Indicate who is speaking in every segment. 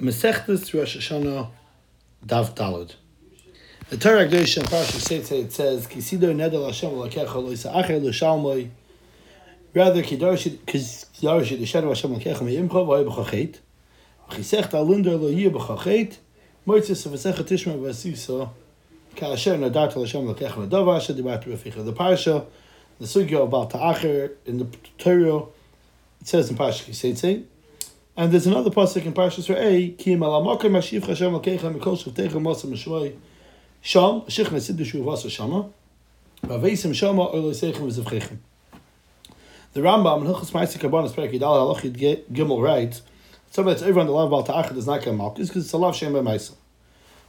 Speaker 1: Mesechtes Rosh Hashanah Dav Dalad. The Torah Gdeish and Parsha Seitze it says Kisido Nedel Hashem Lakecha Lo Yisaacher Lo Shalmoi Rather Kidarshi Kidarshi the Shadow Hashem Lakecha Me'imcha V'hay B'chachet. V'chisech Talunder Lo Yir B'chachet. Moitzes V'secha Tishma V'asisa Ka'asher Nadat Hashem Lakecha V'dava Asher Dibat V'ficha The Parsha the Sugya about Ta'acher in the Torah it says in Parsha Seitze and there's another pasuk in Parshas Re'ei, Ki malamakim mashiv Hashem alkecha mikol shavtecha masa mishvoi sham, shichna siddu shu vasa shama, vaveisim shama oilo seichem v'zivchechem. The Rambam in Hilchas Ma'aseh Karbonis Perek Yidal Halachid Gimel writes, the Ta'achad does not get malchus because it's a love shem by Maisa.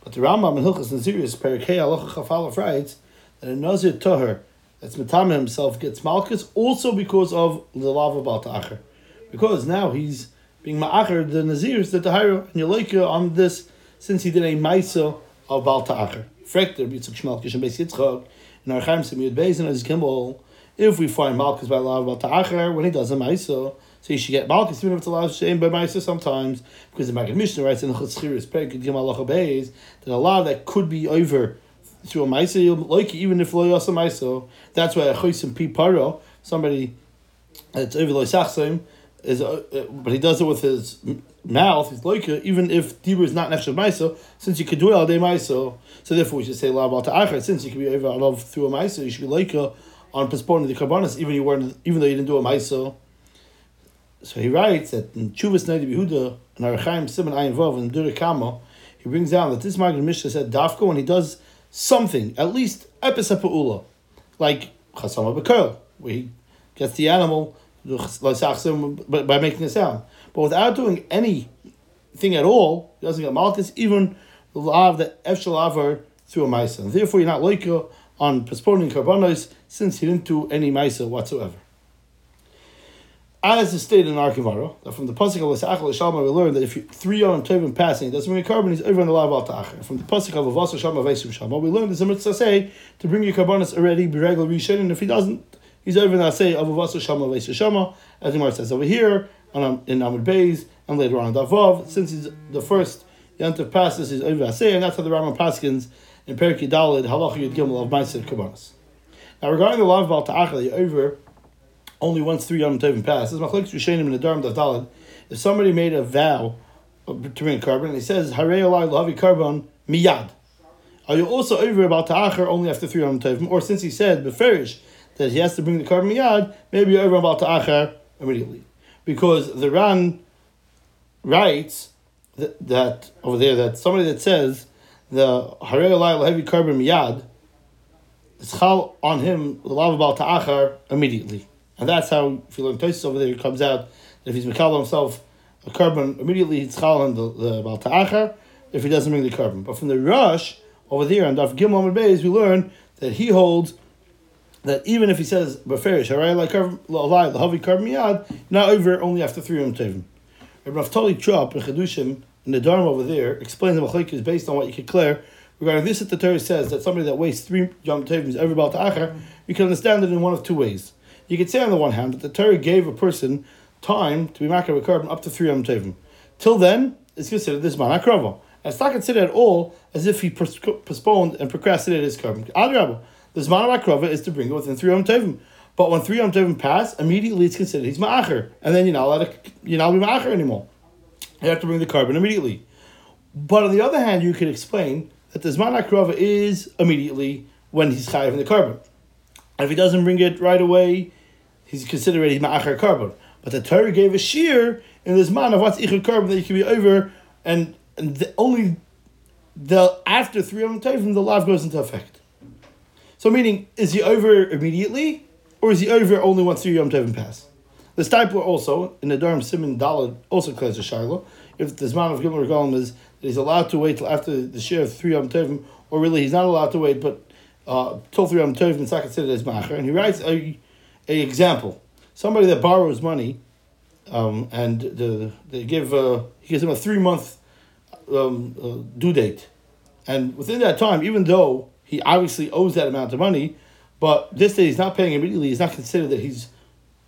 Speaker 1: But the Rambam in Hilchas Naziris Perek Hey Halacha Chafalaf writes that a Nazir Toher that's Matam himself gets malchus also because of the love of Ta'achad. Because now he's being ma'acher the nazirs that the higher and you like on this since he did a ma'isa of Baal Ta'acher. Frekter b'yitzuk shmal kishem beis yitzchak in our chaim semiyud beis and as kimball if we find malchus by law of Baal Ta'acher when he does a ma'isa so you should get malchus even if it's a allowed shame by ma'isa sometimes because the Maggid Mishnah writes in the Chutzchiris Perek Gim Allah Beis that a law that could be over through a ma'isa like even if lo yasa ma'isa that's why a chosim pi paro somebody that's over lo sachsim is, uh, uh, but he does it with his mouth. He's like even if dibur is not nefesh ma'isa, since you could do it all day ma'isa, so therefore we should say la ta'achar. Since you can be over love through a ma'isa, you should be like on postponing the karbanis, even you weren't, even though you didn't do a ma'isa. So he writes that in Chuvas Nadi Behuda and Arachaim Simon Ayin and Dura Kama, he brings down that this Maggid Mishnah said Dafko when he does something, at least episepa'ula, like Chasama Bekel, where he gets the animal by making a sound. But without doing anything at all, he doesn't get malchus, even the lav the efshal avar through a maisa. Therefore, you're not loika on postponing karbanos since he didn't do any maisa whatsoever. As is stated in our Gemara, that from the pasuk of L'sachal Shalma we learn that if you, three Yom Tovim passing, doesn't bring a carbon, he's over on the al ta'acher. From the pasuk of Avasa Shalma Vesum Shalma, we learn the mitzvah say to bring your karbanos already, be regular rishon, and if he doesn't, He's over in say of Avasa Shama Veisa Shama, as the says over here, on, in Amud Beis, and later on in Davav. Since he's the first Yantav passes, he's over say, and that's how the Rambam Paskins in Perki Dalid, Halach Yud Gimel of Ma'aser Kabbanas. Now, regarding the law of Ta'achal, over only once three Yom Tovim pass, as Machlek Rishenim in the Dharm Dalid, if somebody made a vow to bring carbon, and he says, Harei Alai Lahavi Carbon Miyad. Are you also over about Ta'achar only after three Yom Tovim? Or since he said, Beferish, that he has to bring the carbon miyad, maybe over about ta'achar immediately. Because the Ran writes that, that, over there, that somebody that says the harei alai heavy carbon miyad, it's chal on him, the love about ta'achar immediately. And that's how, if you learn Tosis over there, it comes out that if he's mikal himself a carbon immediately, it's chal on the, the about if he doesn't bring the carbon. But from the Rosh, over there, on Daf Gimel Beis, we learn that he holds that even if he says beferish haray lahavi kar miyad, not over only after three yom tevim. Rabbi Naftali Trop in Chedushim in the Dharma over there explains the machlek is based on what you can clear regarding this. That the Torah says that somebody that wastes three yom tevim is ever about to acher. You can understand it in one of two ways. You could say on the one hand that the Torah gave a person time to be makar carbon up to three yom tevim. Till then, it's considered this man akrava. It's not considered at all as if he postponed and procrastinated his carbon. Adrabah. The Zman Akrova is to bring it within three Yom Tovim. But when three Yom Tovim pass, immediately it's considered he's Ma'acher. And then you're not allowed to, you're not be Ma'acher anymore. You have to bring the carbon immediately. But on the other hand, you could explain that the Zman Akrova is immediately when he's Chayiv in the carbon. And if he doesn't bring it right away, he's considered he's Ma'acher carbon. But the Torah gave a shear in this man of what's Ichur carbon that you can be over, and, and the, only the after three Yom Tovim, the lav goes into effect. So meaning, is he over immediately, or is he over only once three Yom Tovim pass? The Steipler also, in the Dharm Simon Dalad, also clears a Shiloh. If the Zman of Gimel Regalim is that he's allowed to wait till after the share of three Yom Tovim, or really he's not allowed to wait, but uh, till three Yom Tovim, it's not considered as Macher. And he writes a, a example. Somebody that borrows money, um, and the, they give, uh, he gives him a three month um, uh, due date. And within that time, even though he obviously owes that amount of money, but this day he's not paying immediately. He's not considered that he's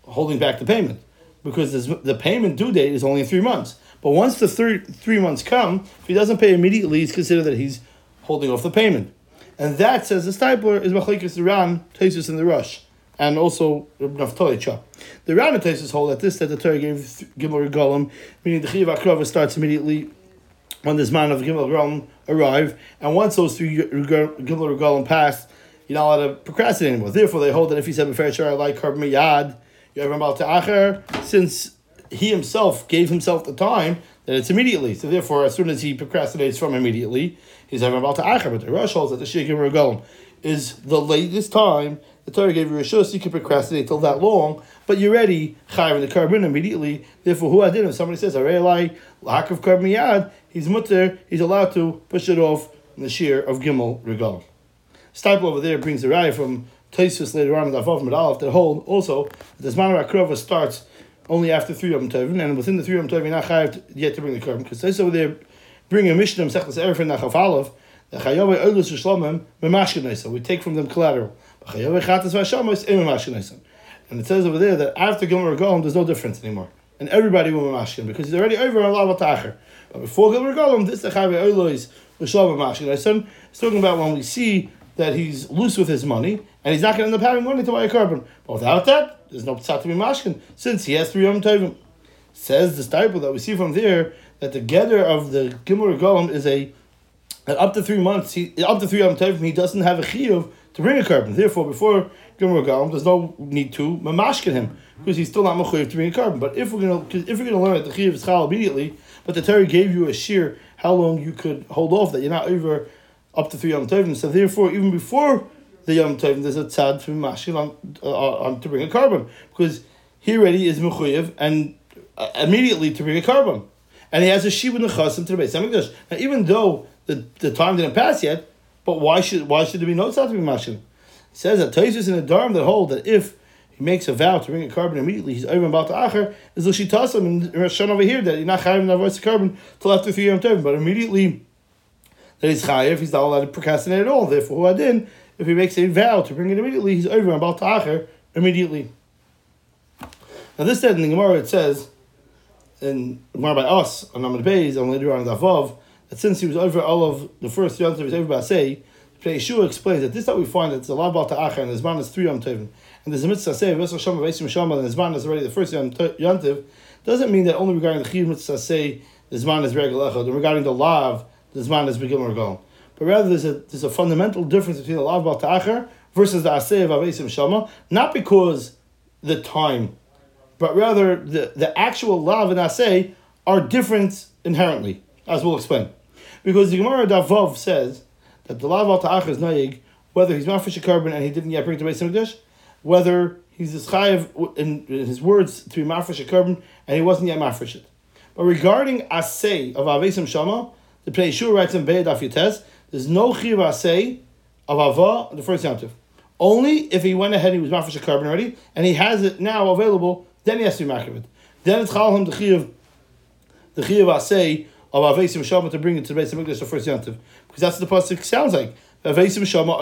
Speaker 1: holding back the payment because the payment due date is only in three months. But once the three, three months come, if he doesn't pay immediately, he's considered that he's holding off the payment. And that, says the Steipler, is Machlekes Ran, Tesis in the Rosh, and also The Ran and Tesis hold that this, that the Torah gave Gimel Regalim, meaning the Chiv Akrava starts immediately when this man of Gimel Regalim arrive, and once those three Gimel Regalim pass, you're not allowed to procrastinate anymore. Therefore, they hold that if he said Befer Shara like Karb Miyad, about to Acher, since he himself gave himself the time, that it's immediately. So therefore, as soon as he procrastinates from immediately, he's about to Acher. But the Rosh holds that the Sheikh Regalim is the latest time the Torah gave you a shus, you can procrastinate till that long, but you're ready, chayav in the carbon immediately. Therefore, who I did, if somebody says, I like lack of carbon yad, he's mutter, he's allowed to push it off in the shear of Gimel Regal. Steipler over there brings a raya from Taisus later on in the Avav Medalef that hold also that this Manor Akrova starts only after three Yom Tovim, and within the three Yom Tovim, you're not chayav yet to bring the carbon. Because Taisus over there bring a Mishnah, Sechlas Erefin Nachaf Aleph, the Chayavah Oilus Shlomim, Memashkin We take from them collateral. And it says over there that after Gilmer Golem, there's no difference anymore. And everybody will be mashkin because he's already over on Lav Tacher. But before Gilmer Golem, this is Chavi Oilois L'Shalom Mashkin. It's talking about when we see that he's loose with his money and he's not going to end up having money to buy a carbon. But without that, there's no psat to be mashkin since he has three Yom Tovim. Says the Steipler that we see from there that the gather of the Gimur Golem is a that up to three months, he, up to three Yom Tovim, he doesn't have a chiyuv to bring a carbon. Therefore, before Gimur Galam, there's no need to mamashkin him because he's still not mechuyev to bring a carbon. But if we're gonna if we're gonna learn that the chiyuv chal immediately, but the Torah gave you a shear how long you could hold off that you're not over up to three Yom Tovim. So therefore, even before the Yom Tovim, there's a tzad to mamashkin on, uh, on to bring a carbon because he already is mechuyev and uh, immediately to bring a carbon. And he has a shibud nechasim to the base Now, even though the, the time didn't pass yet, but why should why should there be no tzad to be mashkin? It says that Taisus in a dharm that hold that if he makes a vow to bring a carbon immediately, he's over about the acher, is l'shitasim and Rashon over here that you're not chayiv in voice carbon till after three yom tovim, but immediately that he's chayiv, he's not allowed to procrastinate at all. Therefore, who adin, if he makes a vow to bring it immediately, he's over about the acher immediately. Now this said in the Gemara it says in Gemara by us on Amid Beis and later on the Avav that since he was over all of the first Yom Tov, was over say, Yeshua explains that this that we find that it's a Lav Ta'acher and the Zman is three Yom Tovim. And there's a mitzvah say, Vesel Shama Vesim Shama, and the Zman is already the first Yom Tov, doesn't mean that only regarding the Chiv mitzvah say, the Zman is Regel Echad, and regarding the Lav, the Zman is Begil Regal. But rather, there's a, there's a fundamental difference between the Lav Ta'acher versus the Aseh of Avesim Shama, not because the time, but rather the, the actual Lav and Aseh are different inherently, as we'll explain. Because the Gemara Davov says that the Lav al is Naig, whether he's Mafish carbon and he didn't yet bring it to Beis Hamikdash, whether he's Chayiv in, in his words to be Mafish carbon and he wasn't yet Mafish it. But regarding Asay of Avesim Shama, the Pnei Shur writes in Be'ed Afites, there's no Chiv Asay of Ava the first Yom Only if he went ahead and he was Mafish carbon already and he has it now available, then he has to be Makiv Then it's Chalham the Chiv, the Chiv Asay of Avesim Shama to bring it to the Beis Hamikdash the first Yantiv. Because that's what the pasuk sounds like. Avesim Shama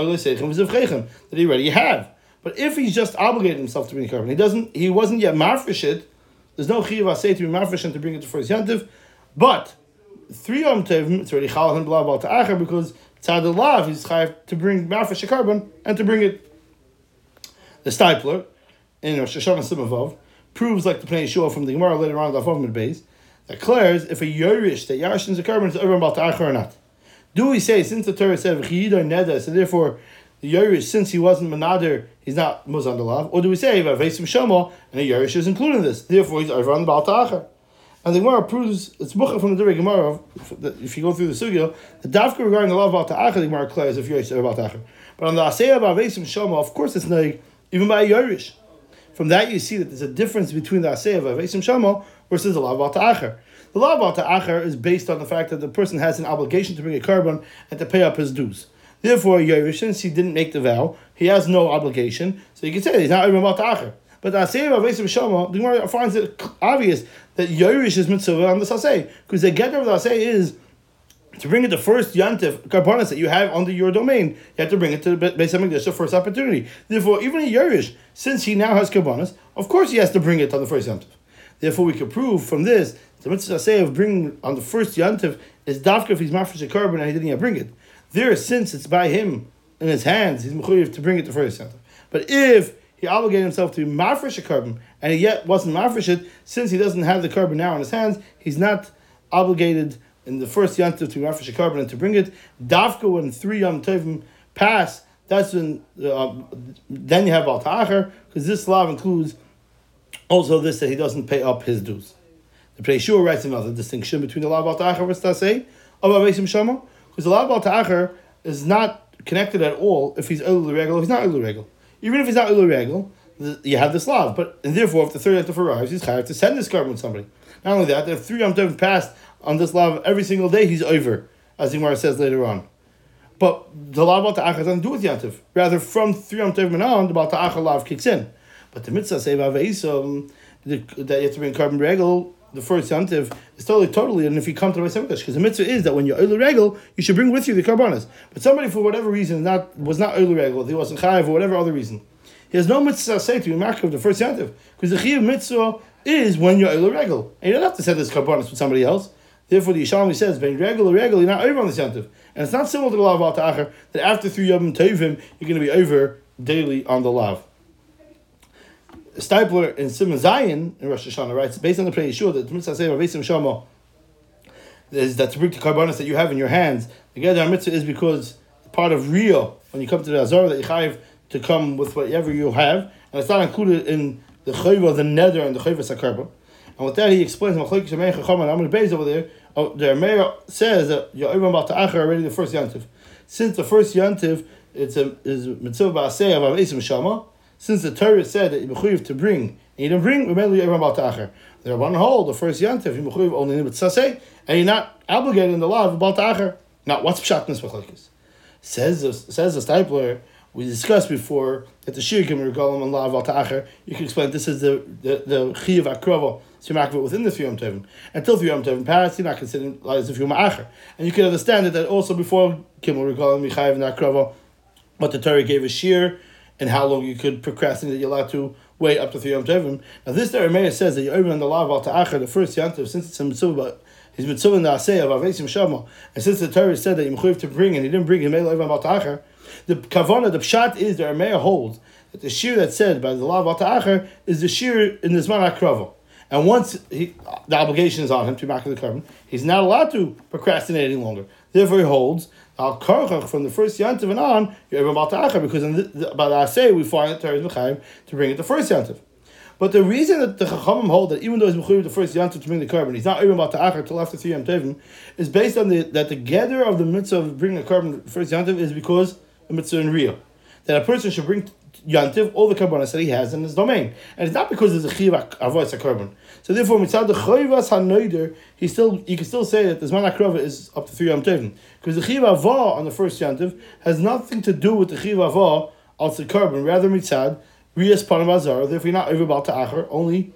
Speaker 1: that he already have. But if he's just obligated himself to bring a carbon, he doesn't. He wasn't yet marfish it. There's no chiyuv asay to be marfish and to bring it to first yantiv. But three yom tevim, it's already chal and blah to acher because tzad lav he's chayav to bring marfish a carbon and to bring it. The Steipler in Rosh Hashanah Simavov proves like the Pnei Yeshua from the Gemara later on the Avav Base declares if a Yorish that Yarshin's a carbon is over about or not. Do we say, since the Torah said Neda, so therefore the Yorish, since he wasn't Manader, he's not Muzan Dalav? Or do we say Vavesim Shama and a Yorish is included in this, therefore he's over on the Acher? And the Gemara proves, it's Bucha from the Diri Gemara, if you go through the Sugya, the Davka regarding the love of Acher, the Gemara declares if Yorish is about Acher. But on the Asaya Vavesim Shama, of course it's not even by Yorish. From that you see that there's a difference between the Asaya Vavesim Shama versus the law Lav Ta'acher. The law Lav Ta'acher is based on the fact that the person has an obligation to bring a carbon and to pay up his dues. Therefore, Yerush, since he didn't make the vow, he has no obligation, so you can say he's not even Lav Ta'acher. But the Asay of Avesim Shama, the Gemara finds it obvious that Yerush is mitzvah on the Saseh, because the get of the Saseh is to bring it the first yantif karbonis that you have under your domain, you have to bring it to the Beis Hamikdash the first opportunity. Therefore, even a Yerush, since he now has karbonis, of course he has to bring it on the first yantif. Therefore, we can prove from this The mitzvah say of bringing on the first yantiv is dafka if he's mafresh a carbon and he didn't yet bring it. There, since it's by him in his hands, he's mechuyev to bring it the first yantiv. But if he obligated himself to mafresh a carbon and he yet wasn't mafresh it, since he doesn't have the carbon now in his hands, he's not obligated in the first yantiv to mafresh a carbon and to bring it. Dafka when three yom tovim pass, that's when uh, then you have al because this law includes also this that he doesn't pay up his dues. The Pnei writes another distinction between the al ta'achar versus tasei of shama, because the al ta'achar is not connected at all if he's ulu regal, he's not ulu regal. Even if he's not ulu regal, you have this law. But and therefore, if the third yantif arrives, he's chayav to send this carbon to somebody. Not only that, if three yom passed on this law every single day, he's over, as Gemara says later on. But the law about ta'achar doesn't do with yantiv. Rather, from three yom tov on, the about ta'achar law kicks in. But the mitzvah say that you have to bring carbon regal the first yantiv is totally totally and if you come to the Beis because the mitzvah is that when you're oil regal you should bring with you the carbonas but somebody for whatever reason not was not oil regal he wasn't chayiv for whatever other reason he has no mitzvah say to be of the first yantiv because the chiyuv mitzvah is when you're oil regal. And you don't have to send this carbonas with somebody else. Therefore the Yishalmi says being regular regal you're not over on the yantiv. And it's not similar to the law of al that after three yom tovim you're going to be over daily on the lav. Steipler in Simon Zion in Rosh Hashanah writes, based on the prayer Yeshua, that the mitzvah say Rav Shama is that to bring the carbonas that you have in your hands. The Gedar mitzvah is because part of Rio, when you come to the Azara, that you have to come with whatever you have, and it's not included in the chayva, the nether, and the chayva sakarba. And with that, he explains, Machlek Shemei Chacham, and Amr Beis over there, oh, the Meir says that you're even about to Achar already the first Yantiv. Since the first Yantiv, it's a is mitzvah ba'aseh of Avesim Shama, since the Torah said that you to bring, and you didn't bring, remember you're about Tacher. They're one whole, the first Yantif, you only in Saseh, and you're not obligated in the law of about Tacher. Now, what's Pshatness Machlekes? Says, says the Steipler, we discussed before that the Shirikim Regalim and Lav Al you can explain this is the the the Chiyav Akrova Shimakva within the Thriyom Tevim. Until Thriyom Tevim passed, you're not considered as if you're Ma'acher. And you can understand it that also before Kimmel Regalim Michayev and Akrova, what the Torah gave a shear and how long you could procrastinate, you're allowed to wait up to three Yom Tovim. Now, this the Aramea says that you're over on the law of Ta'achar, the first Yantiv, since it's a mitzvah, he's mitzvah in the Aseh of Avesim Shama, and since the Torah said that have to bring, and he didn't bring him over on Ta'achar, the Kavana, the Pshat is the Aramea holds that the shear that's said by the law of Ta'achar is the shear in the Zman HaKrava. And once he, the obligation is on him to mark the carbon, he's not allowed to procrastinate any longer. Therefore, he holds al karchach from the first yantiv and on, you're able to because in the, the, the say we find that Torah is mechayiv to bring it the first yantiv. But the reason that the Chachamim hold that even though he's mechuyev the first yantiv to bring the carbon, he's not even about to achar till after three yom is based on the that the gather of the mitzvah of bringing a carbon first yantiv is because the mitzvah in real that a person should bring yantiv all the carbonas that he has in his domain, and it's not because there's a chiv avoid a carbon. So therefore, mitzad the chayvas hanoider, he still you can still say that the zman akrova is up to three yom because the chiv avah on the first yom yantiv has nothing to do with the avah on the carbon. Rather mitzad rias panamazar. Therefore, you're not over about to acher only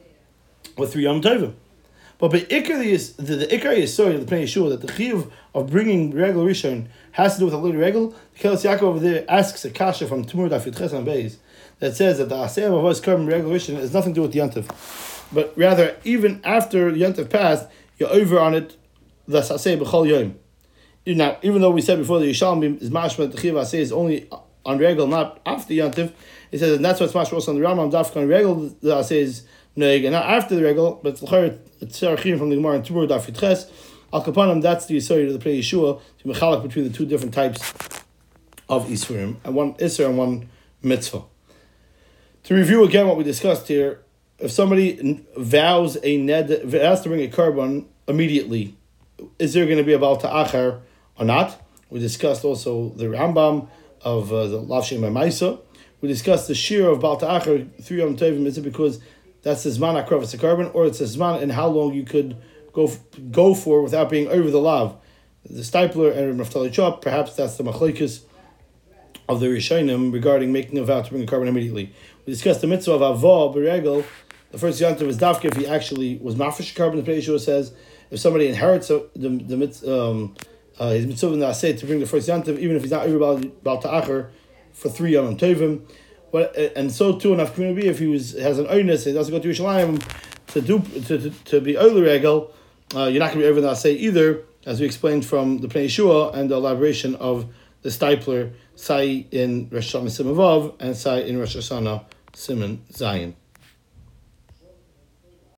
Speaker 1: with three yom But the ikar the, the ikar is sorry the Pnei Yeshua that the chiv of bringing regular rishon has to do with a little regal. The Kehillos Yaakov over there asks a kasha from Tumur Dafit Chesan Beis that says that the asayim of us carbon regular rishon has nothing to do with the yantiv, but rather even after yantiv passed, you're over on it. The saseh b'chol yom. Now, even though we said before the Yishalmi is mashma the chiv asay is only on regal, not after yantiv, it says and that's what's mashma on the Rambam dafka on regal the asay is neig and not after the regal, but it's Sarachim from the Gemara and Tumur Dafit Ches. Al Kapanim, that's the Yisrael of the Pnei Yeshua, to Mechalak between the two different types of Isfurim, and one Isser and one Mitzvah. To review again what we discussed here, if somebody vows a ned, has to bring a carbon immediately, is there going to be a Baal Ta'achar or not? We discussed also the Rambam of uh, the Lav Shem Maisa. We discussed the shear of Baal Ta'achar, three Yom Tovim, is it because that's the Zman Akrav, a carbon, or it's the Zman and how long you could go go for without being over the lav. The Steipler and Raftali Chop, perhaps that's the machlekes of the Rishonim regarding making a vow to bring a carbon immediately. We discussed the mitzvah of avah beregel. The first yantiv was dafka if he actually was mafresh carbon. The Yeshua says if somebody inherits the the mitzvah. Um, uh, his mitzvah in the to bring the first yantiv, even if he's not about ta'acher for three yom tovim. But and so too enough community if he was has an oinus, he doesn't go to Yerushalayim to do to, to, to be oiler regel uh, you're not going to be over the say either, as we explained from the Pnei Yeshua and the elaboration of the Steipler, Sai in Rosh Hashanah Simon Vav and Sai in Rosh Hashanah Simon Zion.